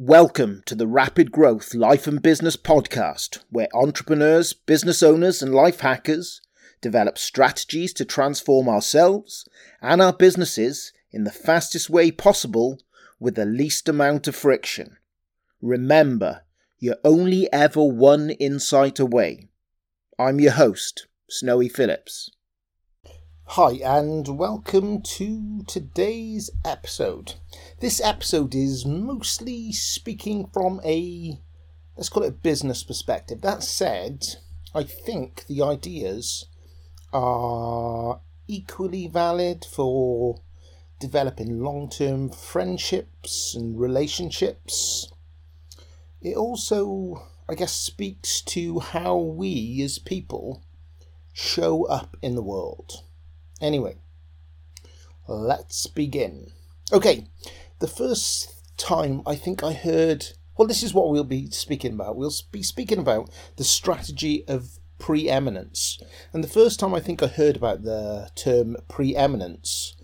Welcome to the Rapid Growth Life and Business Podcast, where entrepreneurs, business owners, and life hackers develop strategies to transform ourselves and our businesses in the fastest way possible with the least amount of friction. Remember, you're only ever one insight away. I'm your host, Snowy Phillips. Hi, and welcome to today's episode. This episode is mostly speaking from a, let's call it a business perspective. That said, I think the ideas are equally valid for developing long term friendships and relationships. It also, I guess, speaks to how we as people show up in the world. Anyway, let's begin. Okay, the first time I think I heard, well, this is what we'll be speaking about. We'll be speaking about the strategy of preeminence. And the first time I think I heard about the term preeminence,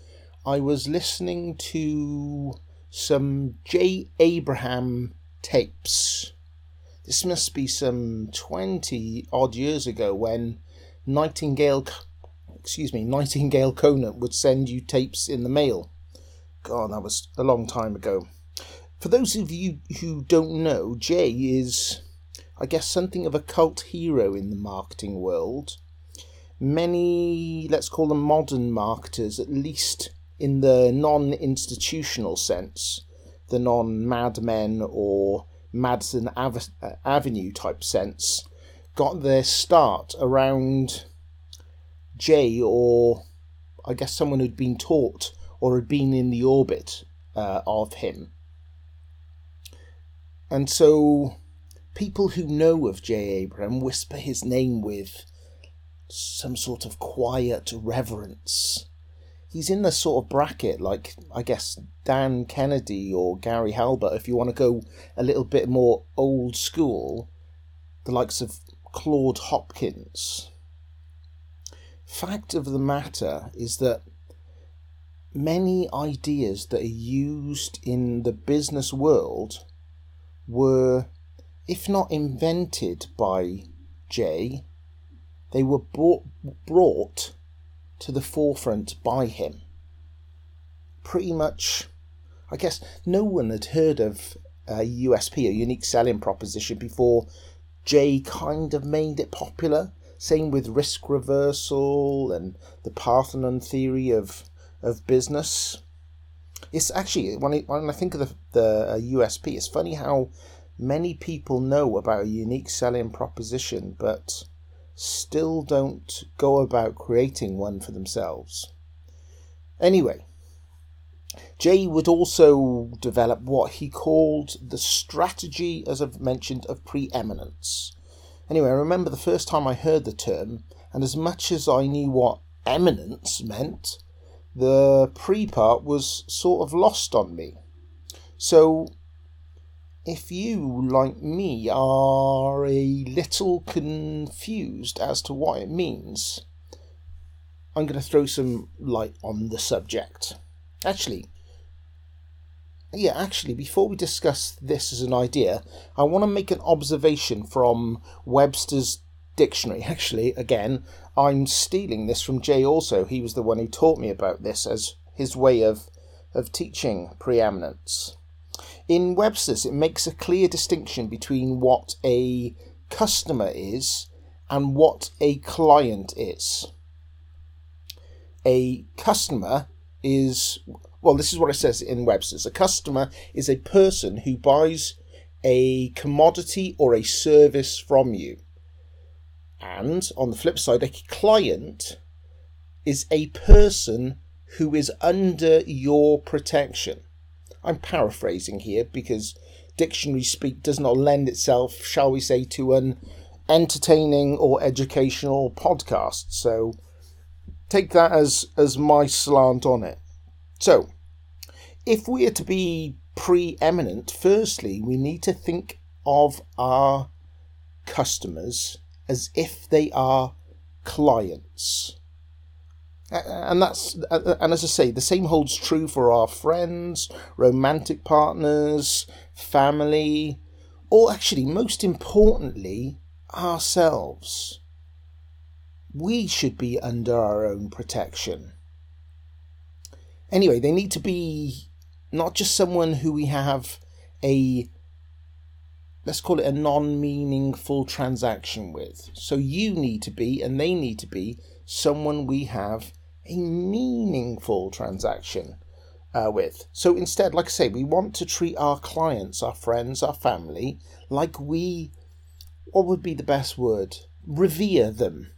I was listening to some Jay Abraham tapes. This must be some 20 odd years ago when Nightingale excuse me, Nightingale Conant would send you tapes in the mail. God, that was a long time ago. For those of you who don't know, Jay is, I guess, something of a cult hero in the marketing world. Many, let's call them modern marketers, at least in the non institutional sense, the non Mad Men or Madison Ave- uh, Avenue type sense, got their start around Jay or I guess someone who'd been taught or had been in the orbit uh, of him. And so people who know of Jay Abraham whisper his name with some sort of quiet reverence. He's in the sort of bracket like, I guess, Dan Kennedy or Gary Halbert, if you want to go a little bit more old school, the likes of Claude Hopkins fact of the matter is that many ideas that are used in the business world were, if not invented by Jay, they were brought, brought to the forefront by him. Pretty much, I guess no one had heard of a USP, a unique selling proposition, before Jay kind of made it popular same with risk reversal and the Parthenon theory of of business. It's actually when I, when I think of the the uh, USP, it's funny how many people know about a unique selling proposition, but still don't go about creating one for themselves. Anyway, Jay would also develop what he called the strategy, as I've mentioned, of preeminence. Anyway, I remember the first time I heard the term, and as much as I knew what eminence meant, the pre part was sort of lost on me. So, if you, like me, are a little confused as to what it means, I'm going to throw some light on the subject. Actually, yeah, actually, before we discuss this as an idea, I want to make an observation from Webster's dictionary. Actually, again, I'm stealing this from Jay also. He was the one who taught me about this as his way of, of teaching preeminence. In Webster's, it makes a clear distinction between what a customer is and what a client is. A customer is well, this is what it says in Webster's. A customer is a person who buys a commodity or a service from you. And on the flip side, a client is a person who is under your protection. I'm paraphrasing here because dictionary speak does not lend itself, shall we say, to an entertaining or educational podcast. So take that as as my slant on it. So, if we are to be preeminent, firstly, we need to think of our customers as if they are clients. And that's and as I say, the same holds true for our friends, romantic partners, family, or actually, most importantly, ourselves. We should be under our own protection. Anyway, they need to be not just someone who we have a let's call it a non meaningful transaction with. So you need to be, and they need to be, someone we have a meaningful transaction uh, with. So instead, like I say, we want to treat our clients, our friends, our family like we, what would be the best word? Revere them.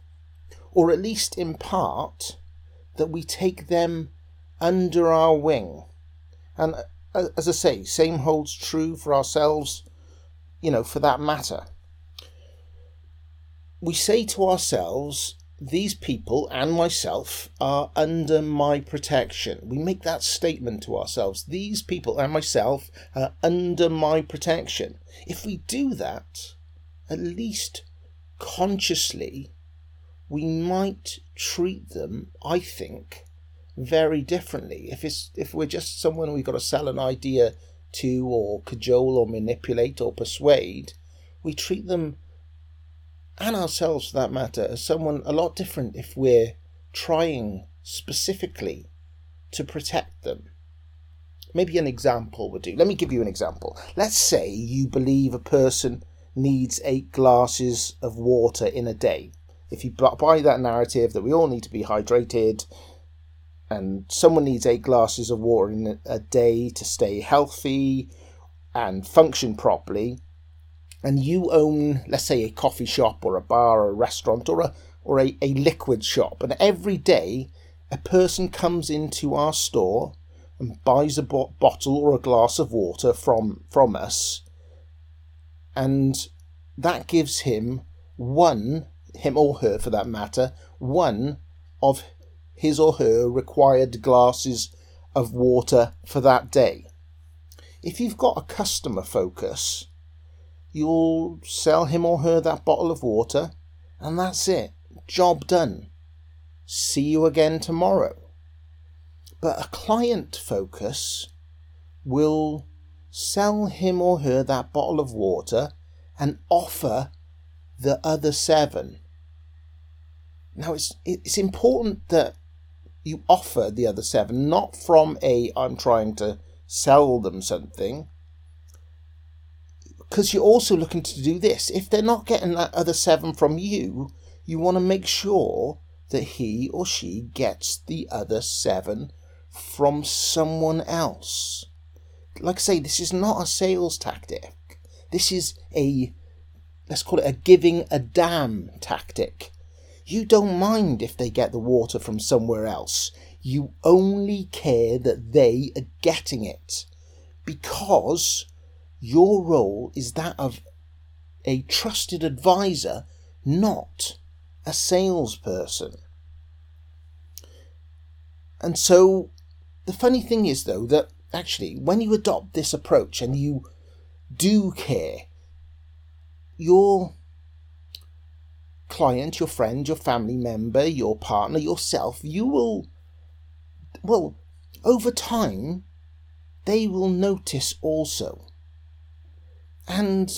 Or at least in part, that we take them under our wing. And uh, as I say, same holds true for ourselves, you know, for that matter. We say to ourselves, these people and myself are under my protection. We make that statement to ourselves. These people and myself are under my protection. If we do that, at least consciously, we might treat them, I think, very differently. If it's if we're just someone we've got to sell an idea to or cajole or manipulate or persuade, we treat them and ourselves for that matter as someone a lot different if we're trying specifically to protect them. Maybe an example would do. Let me give you an example. Let's say you believe a person needs eight glasses of water in a day. If you buy that narrative that we all need to be hydrated, and someone needs eight glasses of water in a day to stay healthy and function properly, and you own, let's say, a coffee shop or a bar or a restaurant or a or a, a liquid shop, and every day a person comes into our store and buys a bo- bottle or a glass of water from from us, and that gives him one, him or her for that matter, one of his or her required glasses of water for that day. If you've got a customer focus, you'll sell him or her that bottle of water, and that's it. Job done. See you again tomorrow. But a client focus will sell him or her that bottle of water and offer the other seven. Now it's it's important that you offer the other seven, not from a I'm trying to sell them something. Because you're also looking to do this. If they're not getting that other seven from you, you want to make sure that he or she gets the other seven from someone else. Like I say, this is not a sales tactic. This is a, let's call it a giving a damn tactic. You don't mind if they get the water from somewhere else. You only care that they are getting it. Because your role is that of a trusted advisor, not a salesperson. And so the funny thing is, though, that actually, when you adopt this approach and you do care, you're client, your friend, your family member, your partner, yourself, you will, well, over time, they will notice also. And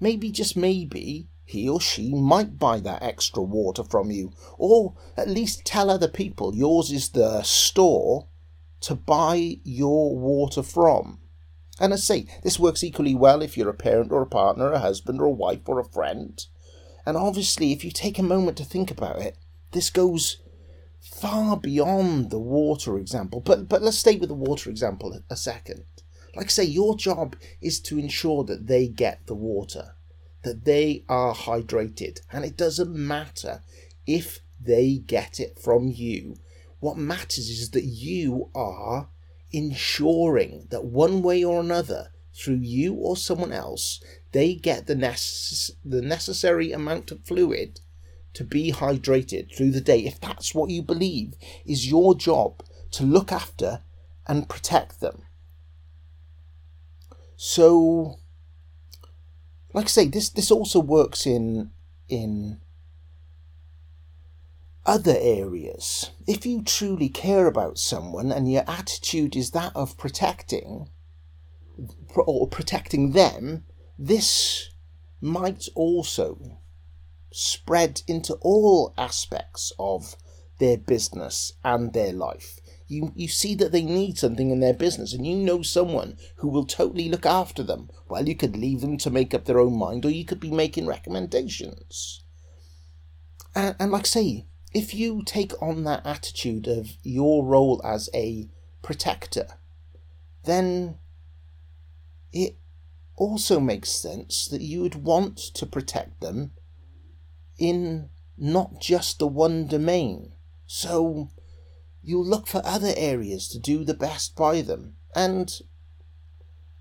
maybe, just maybe, he or she might buy that extra water from you, or at least tell other people yours is the store to buy your water from. And I say, this works equally well if you're a parent or a partner, a husband or a wife or a friend. And obviously, if you take a moment to think about it, this goes far beyond the water example. But but let's stay with the water example a second. Like I say, your job is to ensure that they get the water, that they are hydrated, and it doesn't matter if they get it from you. What matters is that you are ensuring that one way or another, through you or someone else, they get the, necess- the necessary amount of fluid to be hydrated through the day. If that's what you believe is your job to look after and protect them. So, like I say, this this also works in in other areas. If you truly care about someone and your attitude is that of protecting or protecting them, this might also spread into all aspects of their business and their life. You, you see that they need something in their business and you know someone who will totally look after them. Well, you could leave them to make up their own mind or you could be making recommendations. And, and like I say, if you take on that attitude of your role as a protector, then it also makes sense that you would want to protect them in not just the one domain. So you'll look for other areas to do the best by them. And,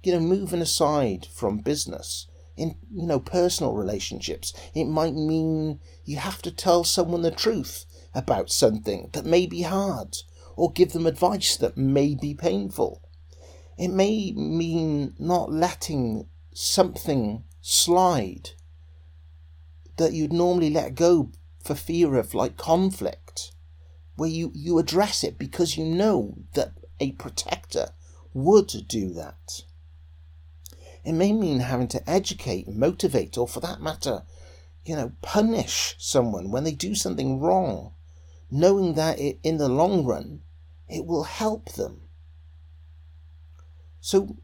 you know, moving aside from business, in, you know, personal relationships, it might mean you have to tell someone the truth about something that may be hard, or give them advice that may be painful. It may mean not letting something slide that you'd normally let go for fear of like conflict, where you, you address it because you know that a protector would do that. It may mean having to educate, motivate, or for that matter, you know, punish someone when they do something wrong, knowing that it, in the long run it will help them. So,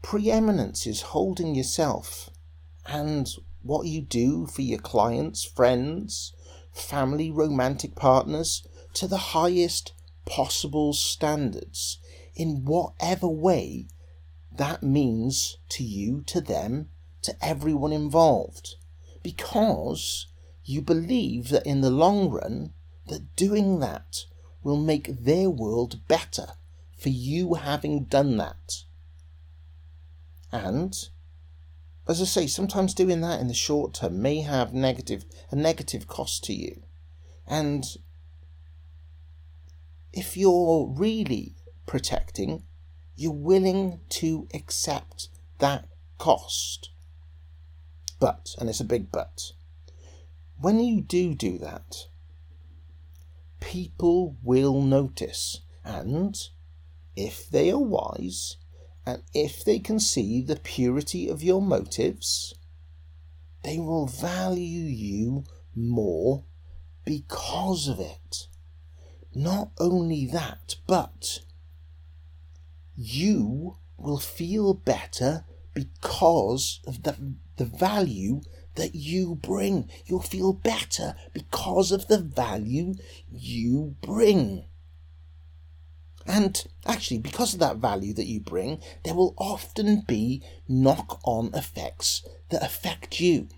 preeminence is holding yourself and what you do for your clients, friends, family, romantic partners to the highest possible standards in whatever way that means to you, to them, to everyone involved. Because you believe that in the long run, that doing that will make their world better for you having done that. And as I say, sometimes doing that in the short term may have negative a negative cost to you. And if you're really protecting, you're willing to accept that cost. But, and it's a big but, when you do do that, people will notice, and if they are wise, and if they can see the purity of your motives, they will value you more because of it. Not only that, but you will feel better because of the, the value that you bring. You'll feel better because of the value you bring. And actually, because of that value that you bring, there will often be knock on effects that affect you.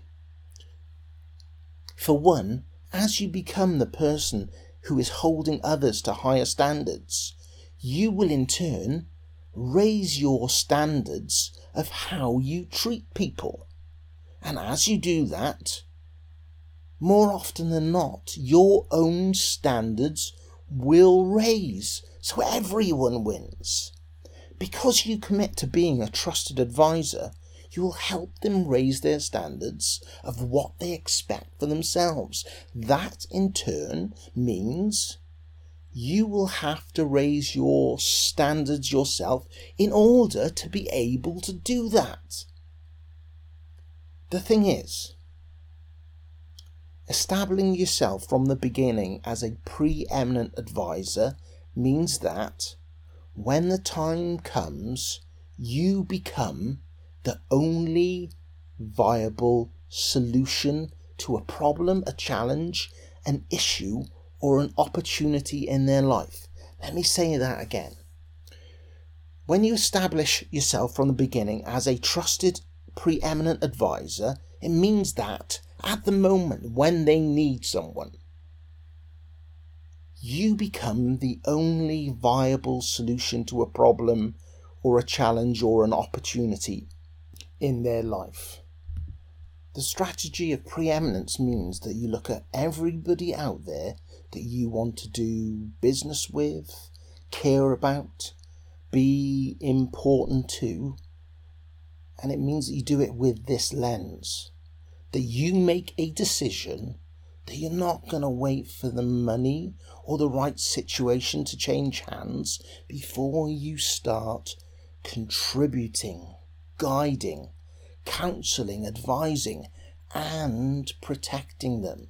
For one, as you become the person who is holding others to higher standards, you will in turn raise your standards of how you treat people. And as you do that, more often than not, your own standards will raise so everyone wins. Because you commit to being a trusted advisor, you will help them raise their standards of what they expect for themselves. That in turn means you will have to raise your standards yourself in order to be able to do that. The thing is, establishing yourself from the beginning as a preeminent advisor means that when the time comes, you become the only viable solution to a problem, a challenge, an issue, or an opportunity in their life. Let me say that again. When you establish yourself from the beginning as a trusted, preeminent advisor, it means that at the moment when they need someone, you become the only viable solution to a problem or a challenge or an opportunity in their life. The strategy of preeminence means that you look at everybody out there that you want to do business with, care about, be important to, and it means that you do it with this lens that you make a decision that you're not going to wait for the money or the right situation to change hands before you start contributing, guiding, counseling, advising, and protecting them.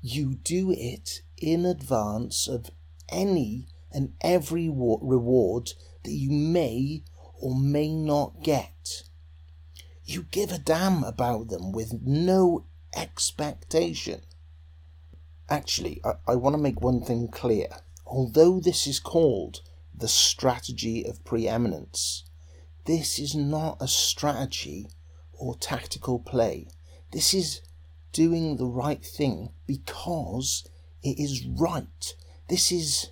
You do it in advance of any and every reward that you may or may not get. You give a damn about them with no expectation. Actually, I, I want to make one thing clear. Although this is called the strategy of preeminence, this is not a strategy or tactical play. This is doing the right thing because it is right. This is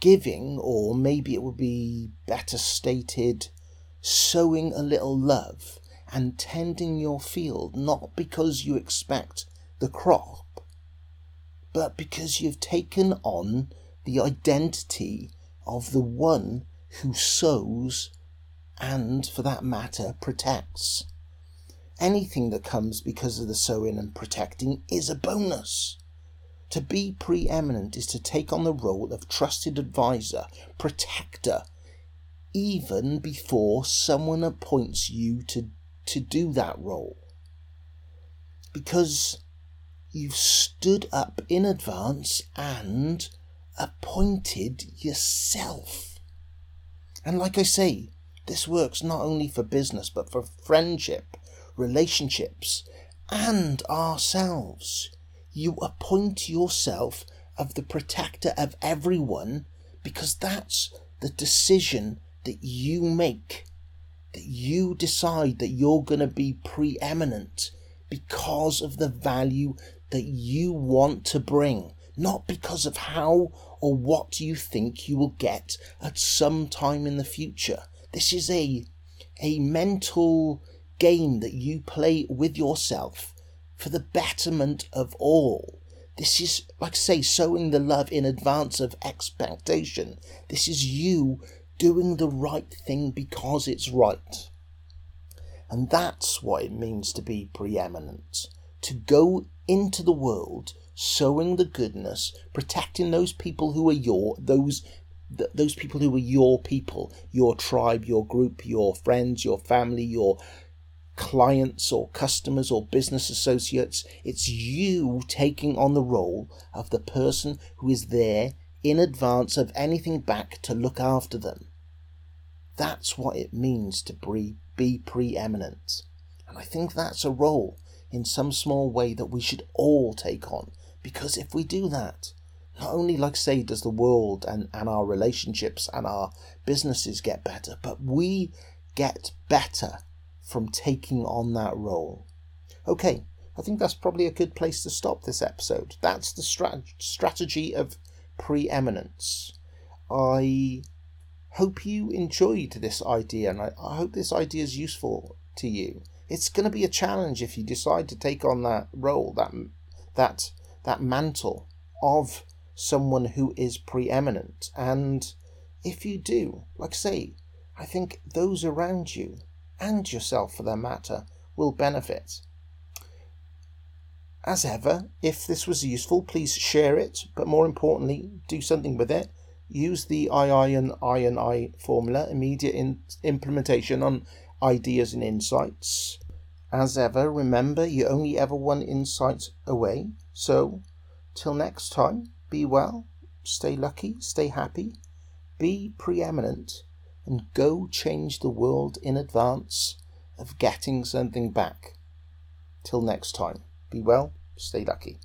giving, or maybe it would be better stated, sowing a little love and tending your field, not because you expect the crop, but because you've taken on the identity of the one who sows and, for that matter, protects. Anything that comes because of the sowing and protecting is a bonus. To be preeminent is to take on the role of trusted advisor, protector, even before someone appoints you to, to do that role. Because you've stood up in advance and appointed yourself. And like I say, this works not only for business but for friendship, relationships, and ourselves. You appoint yourself of the protector of everyone because that's the decision that you make. That you decide that you're going to be preeminent because of the value that you want to bring, not because of how or what you think you will get at some time in the future. This is a a mental game that you play with yourself for the betterment of all. This is, like I say, sowing the love in advance of expectation. This is you doing the right thing because it's right. And that's what it means to be preeminent. To go into the world sowing the goodness, protecting those people who are your, those th- those people who are your people, your tribe, your group, your friends, your family, your clients or customers or business associates. It's you taking on the role of the person who is there in advance of anything back to look after them. That's what it means to be, be preeminent. And I think that's a role in some small way that we should all take on. Because if we do that, not only, like say, does the world and, and our relationships and our businesses get better, but we get better from taking on that role. Okay, I think that's probably a good place to stop this episode. That's the strat- strategy of preeminence. I hope you enjoyed this idea and I, I hope this idea is useful to you. It's going to be a challenge if you decide to take on that role, that that that mantle of someone who is preeminent. And if you do, like I say, I think those around you, and yourself for that matter, will benefit. As ever, if this was useful, please share it, but more importantly, do something with it. Use the II and I and I formula, immediate in- implementation on ideas and insights. As ever, remember you're only ever one insight away. So, till next time, be well, stay lucky, stay happy, be preeminent, and go change the world in advance of getting something back. Till next time, be well, stay lucky.